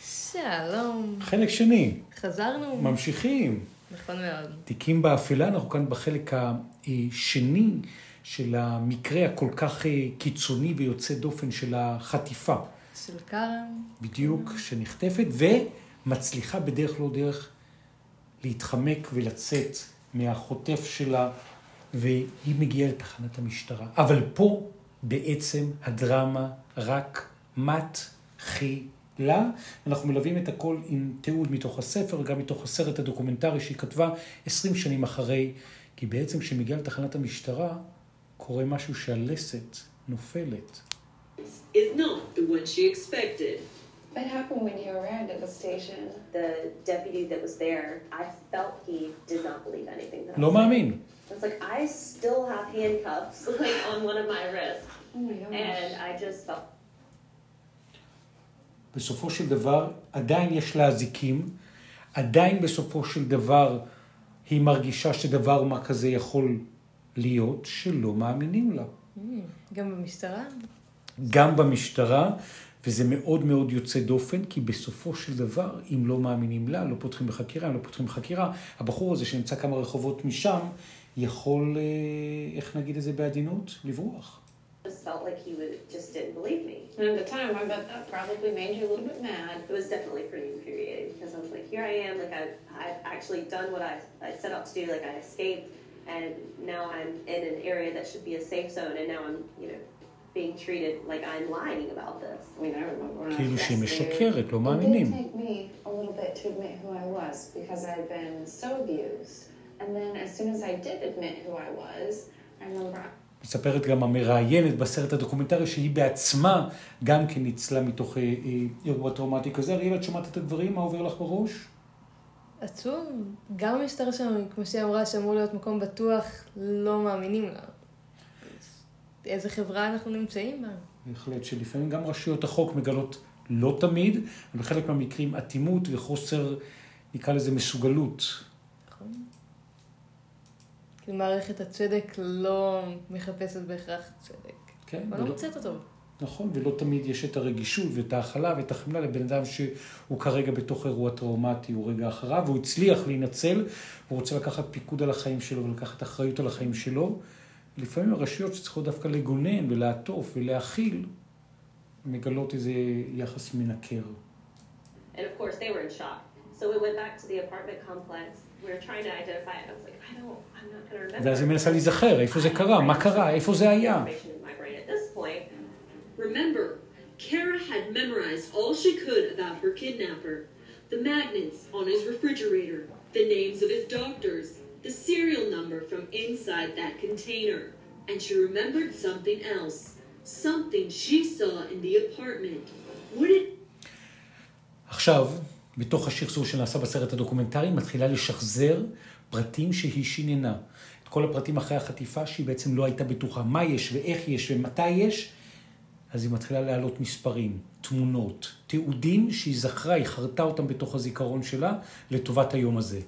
שלום.
חלק שני,
חזרנו.
ממשיכים.
נכון מאוד.
תיקים באפלה, אנחנו כאן בחלק השני של המקרה הכל כך אה, קיצוני ויוצא דופן של החטיפה.
של קארן.
בדיוק, שנחטפת ומצליחה בדרך לא דרך להתחמק ולצאת מהחוטף שלה, והיא מגיעה לתחנת המשטרה. אבל פה בעצם הדרמה רק מתחילה. אנחנו מלווים את הכל עם תיעוד מתוך הספר, גם מתוך הסרט הדוקומנטרי שהיא כתבה 20 שנים אחרי, כי בעצם כשמגיעה לתחנת המשטרה, קורה משהו שהלסת נופלת.
Is not the she expected.
What happened when you arrived at the station?
The deputy that was there, I felt he did not believe anything that I
לא
was
מאמין.
I was like, I still have handcuffs like on one of my wrists,
Oh my gosh.
and I just felt
בסופו של דבר עדיין יש לה אזיקים, עדיין בסופו של דבר היא מרגישה שדבר מה כזה יכול להיות, שלא מאמינים לה.
Mm, גם במשטרה?
גם במשטרה, וזה מאוד מאוד יוצא דופן, כי בסופו של דבר, אם לא מאמינים לה, לא פותחים בחקירה, אם לא פותחים בחקירה, הבחור הזה שנמצא כמה רחובות משם, יכול, אה, איך נגיד את זה בעדינות? לברוח.
just felt like he would, just didn't believe me.
And at the time, I bet that probably made you a little bit mad.
It was definitely pretty infuriating because I was like, here I am, like I've, I've actually done what I, I set out to do, like I escaped, and now I'm in an area that should be a safe zone, and now I'm, you know, being treated like I'm lying about this.
I mean, I remember when I
כאילו שהיא. משקרת, לא
It did
מאמינים.
take me a little bit to admit who I was because I'd been so abused. And then as soon as I did admit who I was, I remember
מספרת גם המראיינת בסרט הדוקומנטרי שהיא בעצמה גם כן ניצלה מתוך אה, אה, אירוע טראומטי כזה. אריאל, את שמעת את הדברים? מה עובר לך בראש?
עצום. גם המשטרה שלנו, כמו שהיא אמרה, שאמור להיות מקום בטוח, לא מאמינים לה. איזה חברה אנחנו נמצאים בה?
בהחלט שלפעמים גם רשויות החוק מגלות, לא תמיד, אבל בחלק מהמקרים אטימות וחוסר, נקרא לזה מסוגלות.
נכון? כי מערכת הצדק לא מחפשת בהכרח צדק.
כן,
אבל לא
ולא,
מוצאת אותו.
נכון, ולא תמיד יש את הרגישות ואת ההכלה ואת החמלה לבן אדם שהוא כרגע בתוך אירוע טראומטי, הוא רגע אחריו, והוא הצליח להינצל, הוא רוצה לקחת פיקוד על החיים שלו ולקחת אחריות על החיים שלו. לפעמים הרשויות שצריכות דווקא לגונן ולעטוף ולהכיל, מגלות איזה יחס מנקר.
And of course, they were in shock. So we went back to the apartment complex. We were trying to identify it. I was like, I don't, I'm not going to remember.
ואז היא מנסה להיזכר, איפה זה קרה, מה קרה, איפה זה היה.
Information in my brain at this point.
Remember, Kara had memorized all she could about her kidnapper the magnets on his refrigerator, the names of his doctors, the serial number from inside that container. And she remembered something else something she saw in the apartment. Would it
עכשיו, בתוך השחזור שנעשה בסרט הדוקומנטרי, מתחילה לשחזר פרטים שהיא שיננה. את כל הפרטים אחרי החטיפה, שהיא בעצם לא הייתה בטוחה מה יש ואיך יש ומתי יש, אז היא מתחילה להעלות מספרים, תמונות, תיעודים שהיא זכרה, היא חרתה אותם בתוך הזיכרון שלה לטובת היום הזה.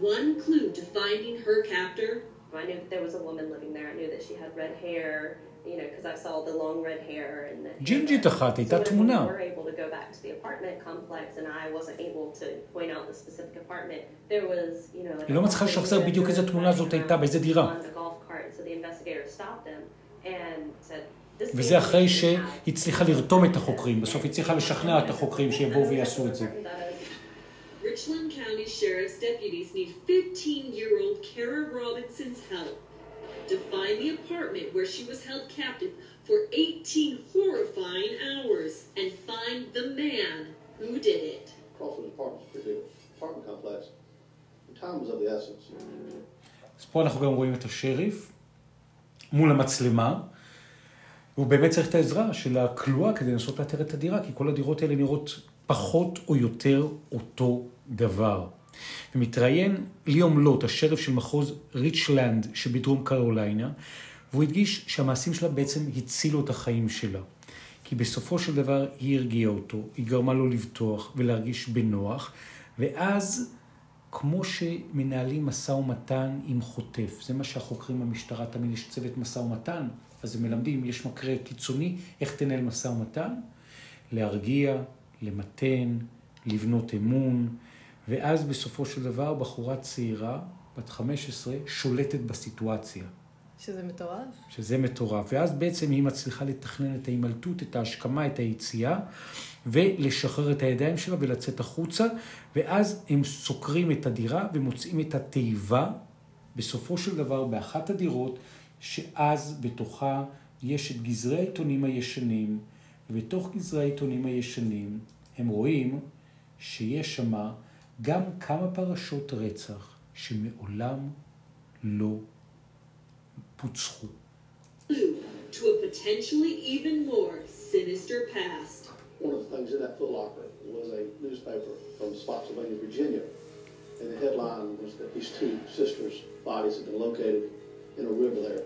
One clue to finding her captor?
I knew that there was a woman living there. I knew that she had red hair, you know, because I saw the long red hair and the hair
ג'ינג'ית
dye.
אחת, הייתה תמונה.
we were able to go back to the apartment complex and I wasn't able to point out the specific apartment, there was, you know, like
היא לא
a
מצליחה לשחזר בדיוק איזה תמונה זאת הייתה, באיזה דירה.
on the golf cart. So the investigator stopped him and said,
וזה אחרי שהיא הצליחה לרתום את החוקרים. בסוף היא הצליחה לשכנע את החוקרים שיבואו ויעשו את זה.
Richland Sheriff's deputies need 15-year-old Kara Robinson's help to find the apartment where she was held captive for 18 horrifying hours and find the man who did it.
Crawford apartment, the apartment complex. Time was of the essence.
אז פה אנחנו גם רואים את השריף מול המצלמה. והוא באמת צריך את העזרה של הכלואה כדי לנסות לאתר את הדירה, כי כל הדירות האלה נראות פחות או יותר אותו דבר. ומתראיין ליאום לוט, השריף של מחוז ריצ'לנד שבדרום קרוליינה, והוא הדגיש שהמעשים שלה בעצם הצילו את החיים שלה. כי בסופו של דבר היא הרגיעה אותו, היא גרמה לו לבטוח ולהרגיש בנוח, ואז כמו שמנהלים משא ומתן עם חוטף, זה מה שהחוקרים במשטרה, תמיד יש צוות משא ומתן, אז הם מלמדים, יש מקרה קיצוני, איך תנהל משא ומתן, להרגיע, למתן, לבנות אמון, ואז בסופו של דבר בחורה צעירה, בת 15, שולטת בסיטואציה.
שזה מטורף.
שזה מטורף. ואז בעצם היא מצליחה לתכנן את ההימלטות, את ההשכמה, את היציאה, ולשחרר את הידיים שלה ולצאת החוצה, ואז הם סוקרים את הדירה ומוצאים את התיבה, בסופו של דבר, באחת הדירות, שאז בתוכה יש את גזרי העיתונים הישנים, ובתוך גזרי העיתונים הישנים הם רואים שיש שמה גם כמה פרשות רצח שמעולם לא פוצחו.
To a potentially even more sinister past.
One of the things in that Foot Locker was a newspaper from Spotsylvania, Virginia. And the headline was that these two sisters' bodies had been located in a river there.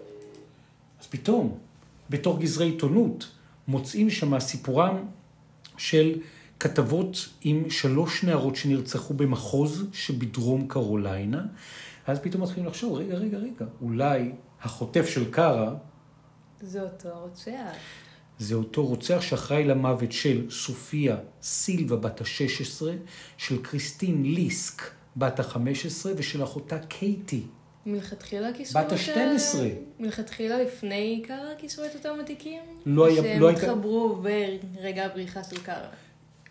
אז פתאום, בתור גזרי עיתונות, מוצאים שם סיפורם של כתבות עם שלוש נערות שנרצחו במחוז שבדרום קרוליינה. אז פתאום מתחילים לחשוב, רגע, רגע, רגע, אולי החוטף של קארה
זה אותו רוצח.
זה אותו רוצח שאחראי למוות של סופיה סילבה בת ה-16, של קריסטין ליסק בת ה-15 ושל אחותה קייטי.
מלכתחילה כיסו
בת
את
ה-12.
מלכתחילה לפני קארה כיסו את אותם התיקים?
לא היה-
שהם
לא הייתה-
התחברו ברגע הבריחה של קארה.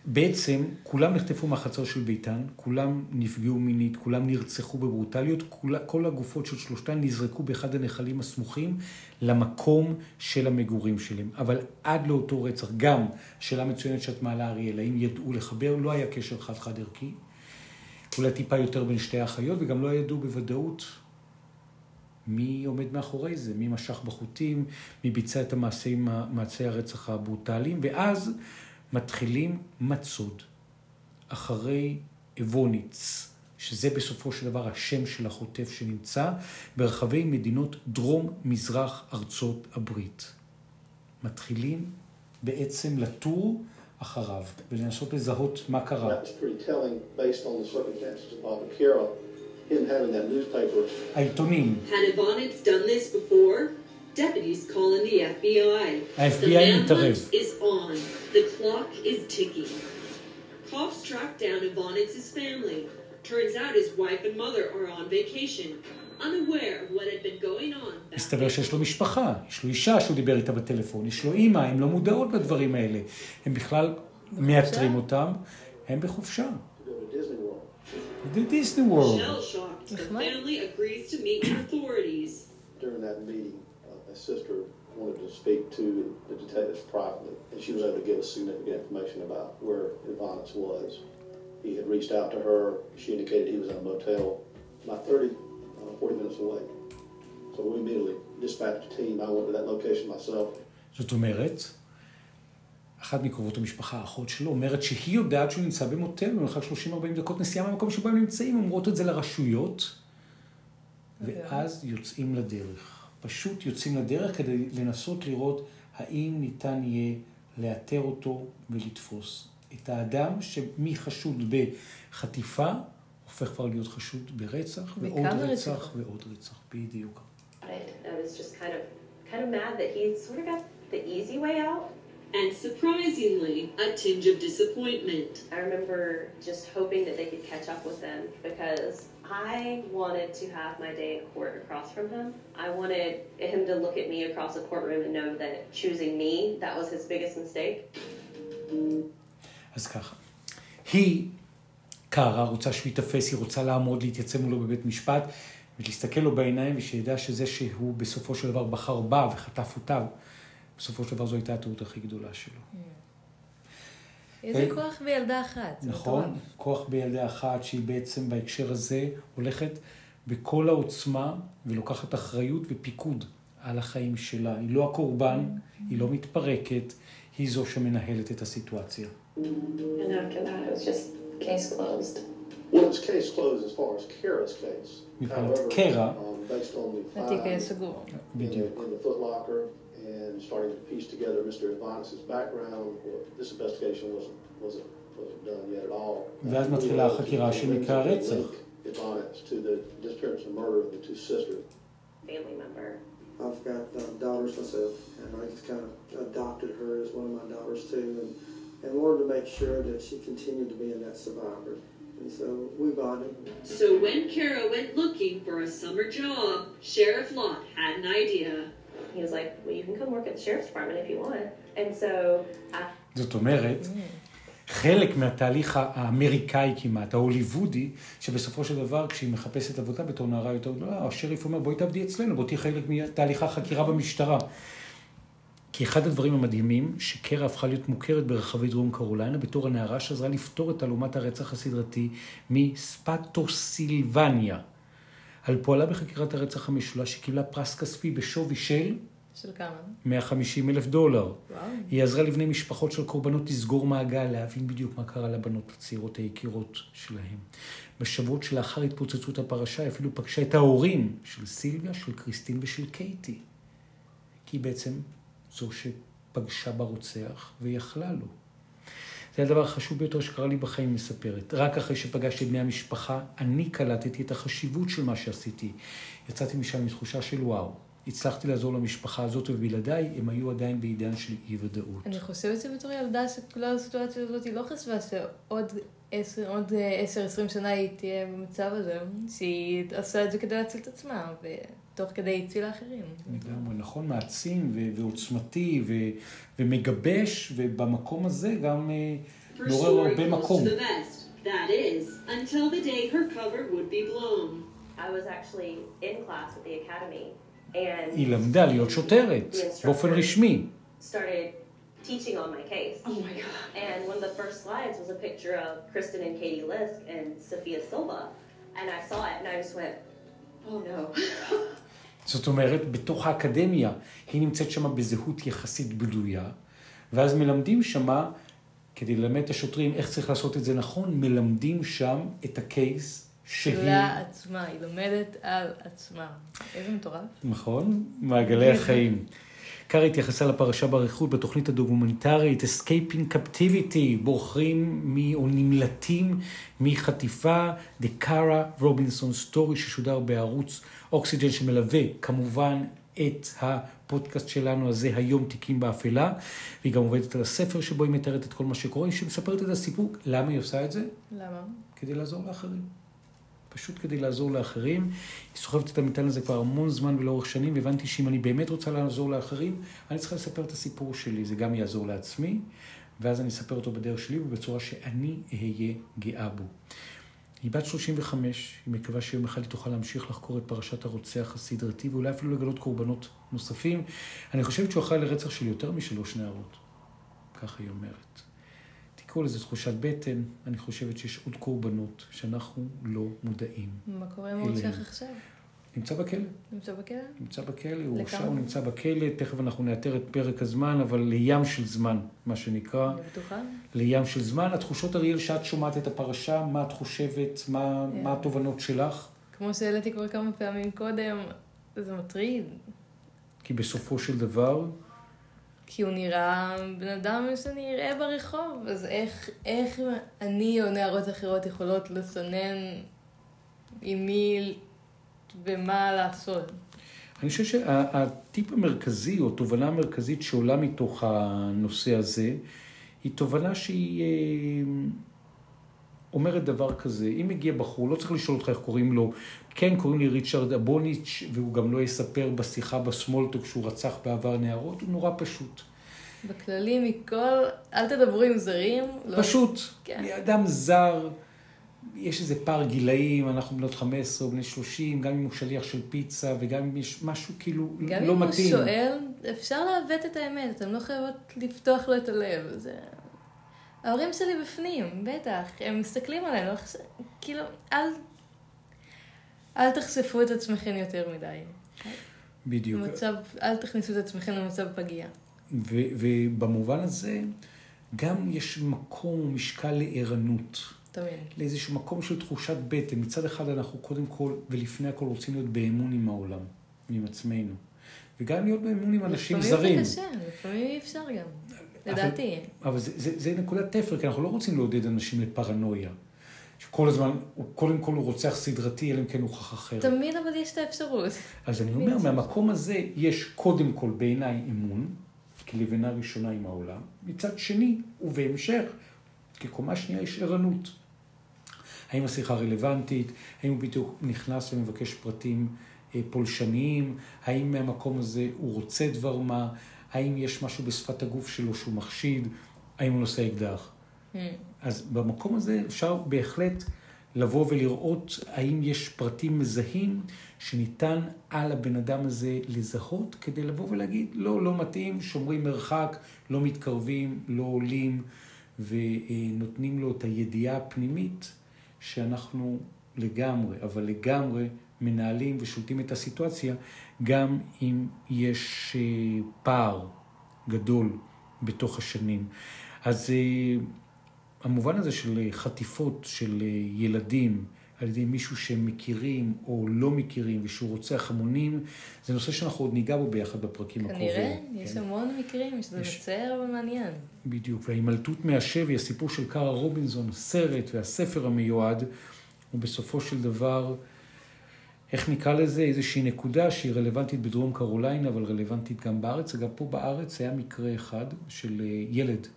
בעצם כולם נחטפו מהחצר של ביתן, כולם נפגעו מינית, כולם נרצחו בברוטליות, כול, כל הגופות של שלושתן נזרקו באחד הנחלים הסמוכים למקום של המגורים שלהם. אבל עד לאותו רצח, גם שאלה מצוינת שאת מעלה אריאל, האם ידעו לחבר? לא היה קשר חד-חד ערכי. אולי טיפה יותר בין שתי האחיות, וגם לא ידעו בוודאות מי עומד מאחורי זה, מי משך בחוטים, מי ביצע את המעשים, מעשי הרצח הברוטליים, ואז מתחילים מצוד אחרי אבוניץ, שזה בסופו של דבר השם של החוטף שנמצא ברחבי מדינות דרום-מזרח ארצות הברית. מתחילים בעצם לטור אחריו ולנסות לזהות מה קרה.
That was pretty telling based on the circumstances involving Kara, him having that newspaper
העיתונים,
Had Ivanitz done this before? Deputies call in the FBI.
ה-FBI
the man
מתערב.
hunt is on. The clock is ticking. Cops track down Ivanitz's family. Turns out his wife and mother are on vacation, unaware of what had been going on. back
מסתבר שיש לו משפחה, יש לו אישה שהוא דיבר איתה בטלפון, יש לו אימא, הן לא מודעות לדברים האלה. הם בכלל מאתרים אותם, הם בחופשה.
to go to Disney World.
The Disney World.
Shell shocked, the
נחמד.
Uh, a sister wanted to speak to the detectives privately, and she was able to give us significant information about where Ivanitz was. He had reached out to her. She indicated he was in a motel about 30, uh, 40 minutes away. So we immediately dispatched a team. I went to that location myself.
זאת אומרת, אחת מקרובות המשפחה, האחות שלו, אומרת שהיא יודעת שהוא נמצא במוטל במרחק 30-40 דקות נסיעה מהמקום שבו הם נמצאים, אומרות את זה לרשויות, ואז יוצאים לדרך. פשוט יוצאים לדרך כדי לנסות לראות האם ניתן יהיה לאתר אותו ולתפוס את האדם שמחשוד בחטיפה, הופך כבר להיות חשוד ברצח, ועוד רצח
רציחות?
ועוד רצח, בדיוק.
I was just kind of kind of mad that he sort of got the easy way out.
and surprisingly, a tinge of disappointment.
I remember just hoping that they could catch up with them because I wanted to have my day in court across from him. I wanted him to look at me across the courtroom and know that choosing me, that was his biggest mistake.
אז ככה, היא, קארה, רוצה שהוא ייתפס, היא רוצה לעמוד, להתייצב מולו בבית משפט, ולהסתכל לו בעיניים, ושידע שזה שהוא בסופו של דבר בחר בה וחטף אותה, בסופו של דבר זו הייתה הטעות הכי גדולה שלו.
איזה
אה,
כוח בילדה אחת.
נכון. כוח בילדה אחת שהיא בעצם בהקשר הזה הולכת בכל העוצמה ולוקחת אחריות ופיקוד על החיים שלה. היא לא הקורבן, היא לא מתפרקת, היא זו שמנהלת את הסיטואציה. מבחינת
the
התיק היה סגור.
in,
בדיוק.
starting to piece together Mr. Advanced's background, well, this investigation wasn't, wasn't, wasn't done yet at all.
ואז מתחילה החקירה של מקרה הרצח.
Advance to the disappearance and murder of the two sisters.
Family member.
I've got uh, daughters myself, and I just kind of adopted her as one of my daughters too, and, and wanted to make sure that she continued to be in that survivor. And so we bonded.
So when Kara went looking for a summer job, Sheriff Lott had an idea.
He was like, well, you can come work at the sheriff's department if you want. And so I
זאת אומרת, חלק מהתהליך האמריקאי כמעט, ההוליוודי, שבסופו של דבר כשהיא מחפשת עבודה בתור נערה יותר גדולה, השריף אומר בואי תעבדי אצלנו, בואי תהיי חלק מתהליך החקירה במשטרה. כי אחד הדברים המדהימים, שקרה הפכה להיות מוכרת ברחבי דרום קרוליינה בתור הנערה שעזרה לפתור את תעלומת הרצח הסדרתי מספטוסילבניה. על פועלה בחקירת הרצח המשולש שקיבלה פרס כספי בשווי של
של כמה?
150 אלף דולר.
וואו.
היא עזרה לבני משפחות של קורבנות לסגור מעגל, להבין בדיוק מה קרה לבנות הצעירות היקירות שלהם. בשבועות שלאחר התפוצצות הפרשה, היא אפילו פגשה את ההורים של סילביה, של קריסטין ושל קייטי. כי היא בעצם זו שפגשה ברוצח ויכלה לו. זה הדבר החשוב ביותר שקרה לי בחיים, היא מספרת. רק אחרי שפגשתי את בני המשפחה, אני קלטתי את החשיבות של מה שעשיתי. יצאתי משם עם תחושה של וואו. הצלחתי לעזור למשפחה הזאת, ובלעדיי הם היו עדיין בעידן של אי-ודאות.
אני חושבת שבתור ילדה שכל הסיטואציה הזאת היא לא חשבה שעוד עשר, עוד אה, עשר, עשרים שנה היא תהיה במצב הזה, שהיא עושה את זה כדי להציל את עצמה, ותוך כדי הצילה אחרים.
לגמרי, נכון, מעצים ו- ועוצמתי ו- ומגבש, ובמקום הזה גם אה, מעורר הרבה מקום.
That is, until the day her cover would be blown.
I was actually in class at the academy and
היא למדה להיות שוטרת, באופן רשמי.
started teaching on my case.
Oh my god.
And one of the first slides was a picture of Kristen and Katie Lisk and Sophia Silva. And I saw it and I just went, oh no.
זאת אומרת, בתוך האקדמיה, היא נמצאת שם בזהות יחסית בדויה, ואז מלמדים שמה, כדי ללמד את השוטרים איך צריך לעשות את זה נכון, מלמדים שם את הקייס שהיא...
שלה עצמה, היא לומדת על עצמה. איזה מטורף.
נכון? מעגלי החיים. קארה התייחסה לפרשה באריכות בתוכנית הדוקומנטרית Escaping Captivity, בורחים מ... או נמלטים מחטיפה, The Cara Robinson Story, ששודר בערוץ אוקסיג'ן, שמלווה כמובן את הפודקאסט שלנו הזה, היום תיקים באפלה, והיא גם עובדת על הספר שבו היא מתארת את כל מה שקורה, היא שמספרת את הסיפור. למה היא עושה את זה?
למה?
כדי לעזור לאחרים. פשוט כדי לעזור לאחרים. היא סוחבת את המטען הזה כבר המון זמן ולאורך שנים, והבנתי שאם אני באמת רוצה לעזור לאחרים, אני צריכה לספר את הסיפור שלי. זה גם יעזור לעצמי, ואז אני אספר אותו בדרך שלי ובצורה שאני אהיה גאה בו. היא בת 35, היא מקווה שיום אחד היא תוכל להמשיך לחקור את פרשת הרוצח הסדרתי, ואולי אפילו לגלות קורבנות נוספים. אני חושבת שהוא אחראי לרצח של יותר משלוש נערות. ככה היא אומרת. תקראו לזה תחושת בטן, אני חושבת שיש עוד קורבנות שאנחנו לא מודעים.
מה קורה עם. הרוצח עכשיו?
נמצא בכלא,
נמצא בכלא?
נמצא בכלא, הוא? עכשיו נמצא בכלא, תכף אנחנו נאתר את פרק הזמן, אבל לים של זמן, מה שנקרא,
אני בטוחה.
לים של זמן. התחושות, אריאל, שאת שומעת את הפרשה, מה את חושבת, מה,
כן.
מה התובנות שלך?
כמו שהעליתי כבר כמה פעמים קודם, זה מטריד.
כי בסופו של דבר,
כי הוא נראה בן אדם שאני אראה ברחוב, אז איך, איך אני או נערות אחרות יכולות לסנן עם מי ומה לעשות?
אני חושב שהטיפ המרכזי, או תובנה המרכזית שעולה מתוך הנושא הזה, היא תובנה שהיא אה, אומרת דבר כזה, אם מגיע בחור, לא צריך לשאול אותך איך קוראים לו, כן, קוראים לי ריצ'רד אבוניץ', והוא גם לא יספר בשיחה בסמולטוק שהוא רצח בעבר נערות, הוא נורא פשוט.
בכללי מכל, אל תדברו עם זרים.
לא... פשוט,
כן.
אדם זר, יש איזה פער גילאים, אנחנו בנות 15 או בני 30, גם אם הוא שליח של פיצה, וגם אם יש משהו כאילו לא מתאים.
גם אם הוא שואל, אפשר לעוות את האמת, אתם לא חייבות לפתוח לו את הלב. זה... ההורים שלי בפנים, בטח, הם מסתכלים עלינו, כאילו, אל, אל תחשפו את עצמכם יותר מדי.
בדיוק.
במצב, אל תכניסו את עצמכם למצב פגיע.
ו- ובמובן הזה, גם יש מקום ומשקל לערנות.
תמיד.
לאיזשהו מקום של תחושת בטן. מצד אחד אנחנו קודם כל ולפני הכל רוצים להיות באמון עם העולם, עם עצמנו. וגם להיות באמון עם אנשים זרים.
לפעמים זה קשה, לפעמים אי אפשר גם. לדעתי.
אבל זה, זה, זה נקודת תפר, כי אנחנו לא רוצים לעודד אנשים לפרנויה. שכל הזמן, קודם כל הוא רוצח סדרתי, אלא אם כן הוכח אחרת.
תמיד אבל יש את האפשרות.
אז אני אומר, מהמקום הזה יש קודם כל בעיניי אמון, כלבנה ראשונה עם העולם. מצד שני, ובהמשך, כקומה שנייה יש ערנות. האם השיחה רלוונטית? האם הוא בדיוק נכנס ומבקש פרטים אה, פולשניים? האם מהמקום הזה הוא רוצה דבר מה? האם יש משהו בשפת הגוף שלו שהוא מחשיד? האם הוא נושא אקדח? Mm. אז במקום הזה אפשר בהחלט לבוא ולראות האם יש פרטים מזהים שניתן על הבן אדם הזה לזהות כדי לבוא ולהגיד, לא, לא מתאים, שומרים מרחק, לא מתקרבים, לא עולים, ונותנים לו את הידיעה הפנימית שאנחנו לגמרי, אבל לגמרי מנהלים ושולטים את הסיטואציה, גם אם יש אה, פער גדול בתוך השנים. אז אה, המובן הזה של חטיפות של אה, ילדים על ידי מישהו שהם מכירים או לא מכירים ושהוא רוצח המונים, זה נושא שאנחנו עוד ניגע בו ביחד בפרקים הקרובים.
כנראה, יש כן. המון מקרים, שזה יש... מצער אבל מעניין.
בדיוק, וההימלטות מהשבי, הסיפור של קארה רובינזון, הסרט והספר המיועד, הוא בסופו של דבר, איך נקרא לזה, איזושהי נקודה שהיא רלוונטית בדרום קרוליינה, אבל רלוונטית גם בארץ. אגב, פה בארץ היה מקרה אחד של אה, ילד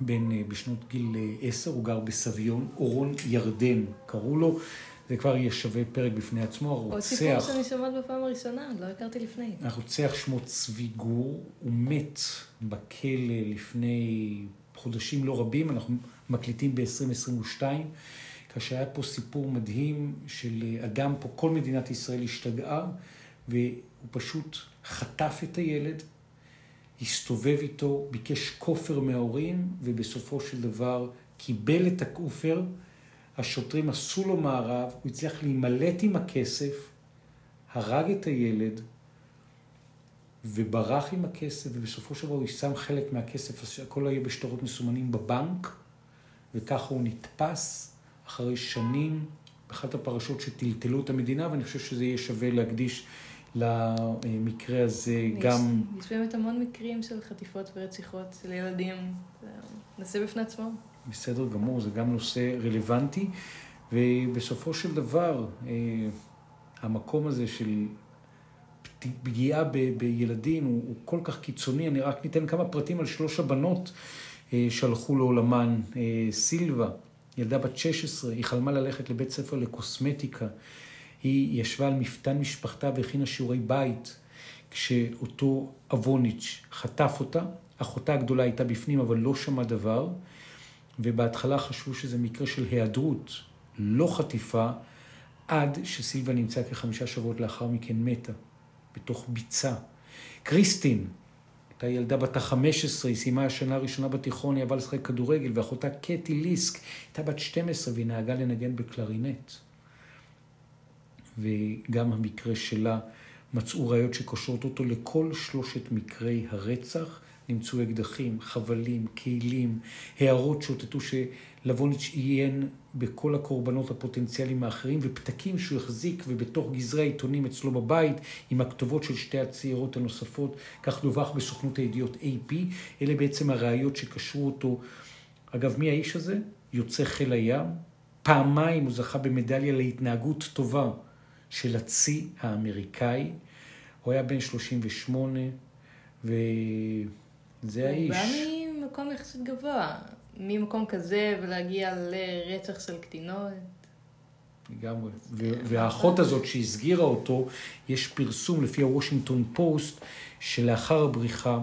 בן, אה, בשנות גיל אה, עשר, הוא גר בסביון, אורון ירדן קראו לו. זה כבר יהיה שווה פרק בפני עצמו, הרוצח...
עוד סיפור שאני שומעת בפעם הראשונה, לא הכרתי לפני.
הרוצח שמו צבי גור, הוא מת בכלא לפני חודשים לא רבים, אנחנו מקליטים ב-2022. כאשר היה פה סיפור מדהים של אדם פה, כל מדינת ישראל השתגעה, והוא פשוט חטף את הילד, הסתובב איתו, ביקש כופר מההורים, ובסופו של דבר קיבל את הכופר. השוטרים עשו לו מערב, הוא הצליח להימלט עם הכסף, הרג את הילד, וברח עם הכסף, ובסופו של דבר הוא שם חלק מהכסף, הכל היה בשטרות מסומנים בבנק, וככה הוא נתפס. אחרי שנים, אחת הפרשות שטלטלו את המדינה, ואני חושב שזה יהיה שווה להקדיש למקרה הזה יש, גם...
יש באמת המון מקרים של חטיפות ורציחות של ילדים, נושא בפני עצמו.
בסדר גמור, זה גם נושא רלוונטי, ובסופו של דבר, אה, המקום הזה של פגיעה ב, בילדים הוא, הוא כל כך קיצוני, אני רק ניתן כמה פרטים על שלוש הבנות אה, שהלכו לעולמן. אה, סילבה, ילדה בת 16, היא חלמה ללכת לבית ספר לקוסמטיקה. היא ישבה על מפתן משפחתה והכינה שיעורי בית, כשאותו אבוניץ' חטף אותה. אחותה הגדולה הייתה בפנים, אבל לא שמעה דבר, ובהתחלה חשבו שזה מקרה של היעדרות, לא חטיפה, עד שסילבה נמצאה כחמישה שבועות לאחר מכן מתה, בתוך ביצה. קריסטין, הייתה ילדה בת ה-15, היא סיימה השנה הראשונה בתיכון, היא עברה לשחק כדורגל, ואחותה קטי ליסק הייתה בת 12 והיא נהגה לנגן בקלרינט. וגם המקרה שלה, מצאו ראיות שקושרות אותו לכל שלושת מקרי הרצח. נמצאו אקדחים, חבלים, כלים, הערות שוטטו שלבוניץ' עיין בכל הקורבנות הפוטנציאליים האחרים, ופתקים שהוא החזיק ובתוך גזרי העיתונים אצלו בבית, עם הכתובות של שתי הצעירות הנוספות, כך דווח בסוכנות הידיעות AP, אלה בעצם הראיות שקשרו אותו. אגב, מי האיש הזה? יוצא חיל הים. פעמיים הוא זכה במדליה להתנהגות טובה של הצי האמריקאי. הוא היה בן 38, וזה האיש.
הוא בא ממקום יחסית גבוה. ממקום כזה ולהגיע לרצח של קטינות.
לגמרי. והאחות הזאת שהסגירה אותו, יש פרסום לפי הוושינגטון פוסט, שלאחר הבריחה,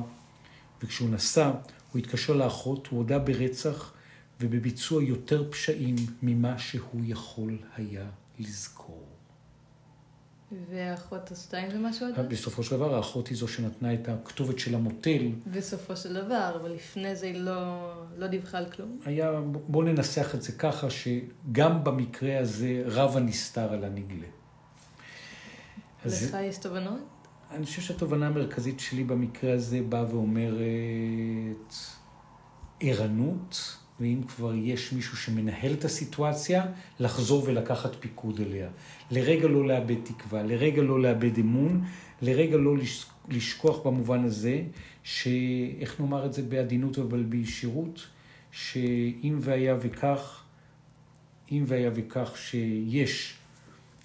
וכשהוא נסע, הוא התקשר לאחות, הוא הודה ברצח ובביצוע יותר פשעים ממה שהוא יכול היה לזכור.
והאחות עשתה עם זה משהו עדיין?
בסופו של דבר, האחות היא זו שנתנה את הכתובת של המוטל.
בסופו של דבר, אבל לפני זה היא לא, לא דיווחה על כלום.
היה, בואו ננסח את זה ככה, שגם במקרה הזה רב הנסתר על הנגלה. אז
לך יש תובנות?
אני חושב שהתובנה המרכזית שלי במקרה הזה באה ואומרת ערנות, ואם כבר יש מישהו שמנהל את הסיטואציה, לחזור ולקחת פיקוד אליה. לרגע לא לאבד תקווה, לרגע לא לאבד אמון, לרגע לא לש- לשכוח במובן הזה, שאיך נאמר את זה בעדינות אבל בישירות, שאם והיה וכך, אם והיה וכך שיש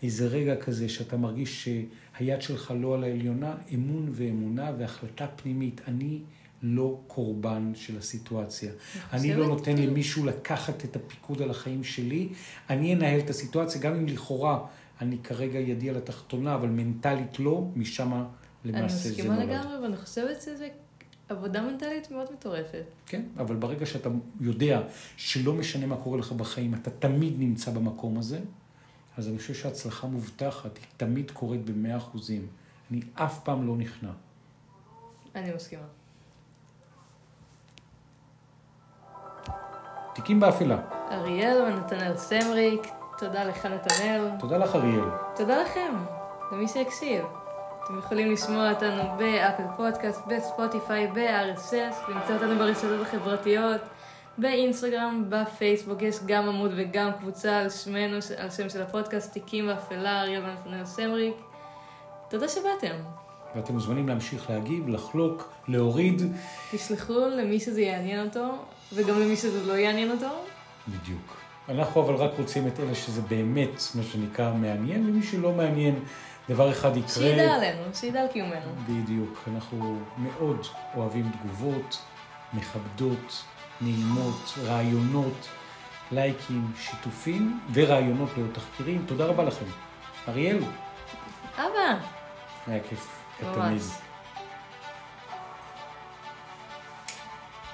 איזה רגע כזה שאתה מרגיש שהיד שלך לא על העליונה, אמון ואמונה והחלטה פנימית. אני לא קורבן של הסיטואציה. אני לא נותן
כאילו-
למישהו לקחת את הפיקוד על החיים שלי. אני אנהל את הסיטואציה, גם אם לכאורה אני כרגע ידי על התחתונה, אבל מנטלית לא, משם
אני
למעשה זה
מסכימה
נולד.
לגמרי, ואני חושבת שזה עבודה מנטלית מאוד מטורפת.
כן, אבל ברגע שאתה יודע שלא משנה מה קורה לך בחיים, אתה תמיד נמצא במקום הזה, אז אני חושב שההצלחה מובטחת, היא תמיד קורית במאה אחוזים. אני אף פעם לא נכנע.
אני מסכימה.
תיקים באפלה.
אריאל ונתנאל סמריק, תודה לך נתנאל.
תודה לך, אריאל.
תודה לכם, למי שהקשיב. אתם יכולים לשמוע אותנו באפל פודקאסט, בספוטיפיי, ב-RSS, למצוא אותנו ברשתות החברתיות, באינסטגרם, בפייסבוק, יש גם עמוד וגם קבוצה על שמנו, על שם של הפודקאסט, תיקים באפלה, אריאל ונתנאל סמריק. תודה שבאתם.
ואתם מוזמנים להמשיך להגיב, לחלוק, להוריד.
תשלחו למי שזה יעניין אותו, וגם למי שזה לא יעניין אותו.
בדיוק. אנחנו אבל רק רוצים את אלה שזה באמת, מה שנקרא, מעניין, ומי שלא מעניין, דבר אחד יקרה.
שידע עלינו, שידע על קיומנו.
בדיוק. אנחנו מאוד אוהבים תגובות, מכבדות, נעימות, רעיונות, לייקים, שיתופים ורעיונות לעוד תחקירים. תודה רבה לכם. אריאל,
אבא!
היה כיף, כתמיד.
ממש.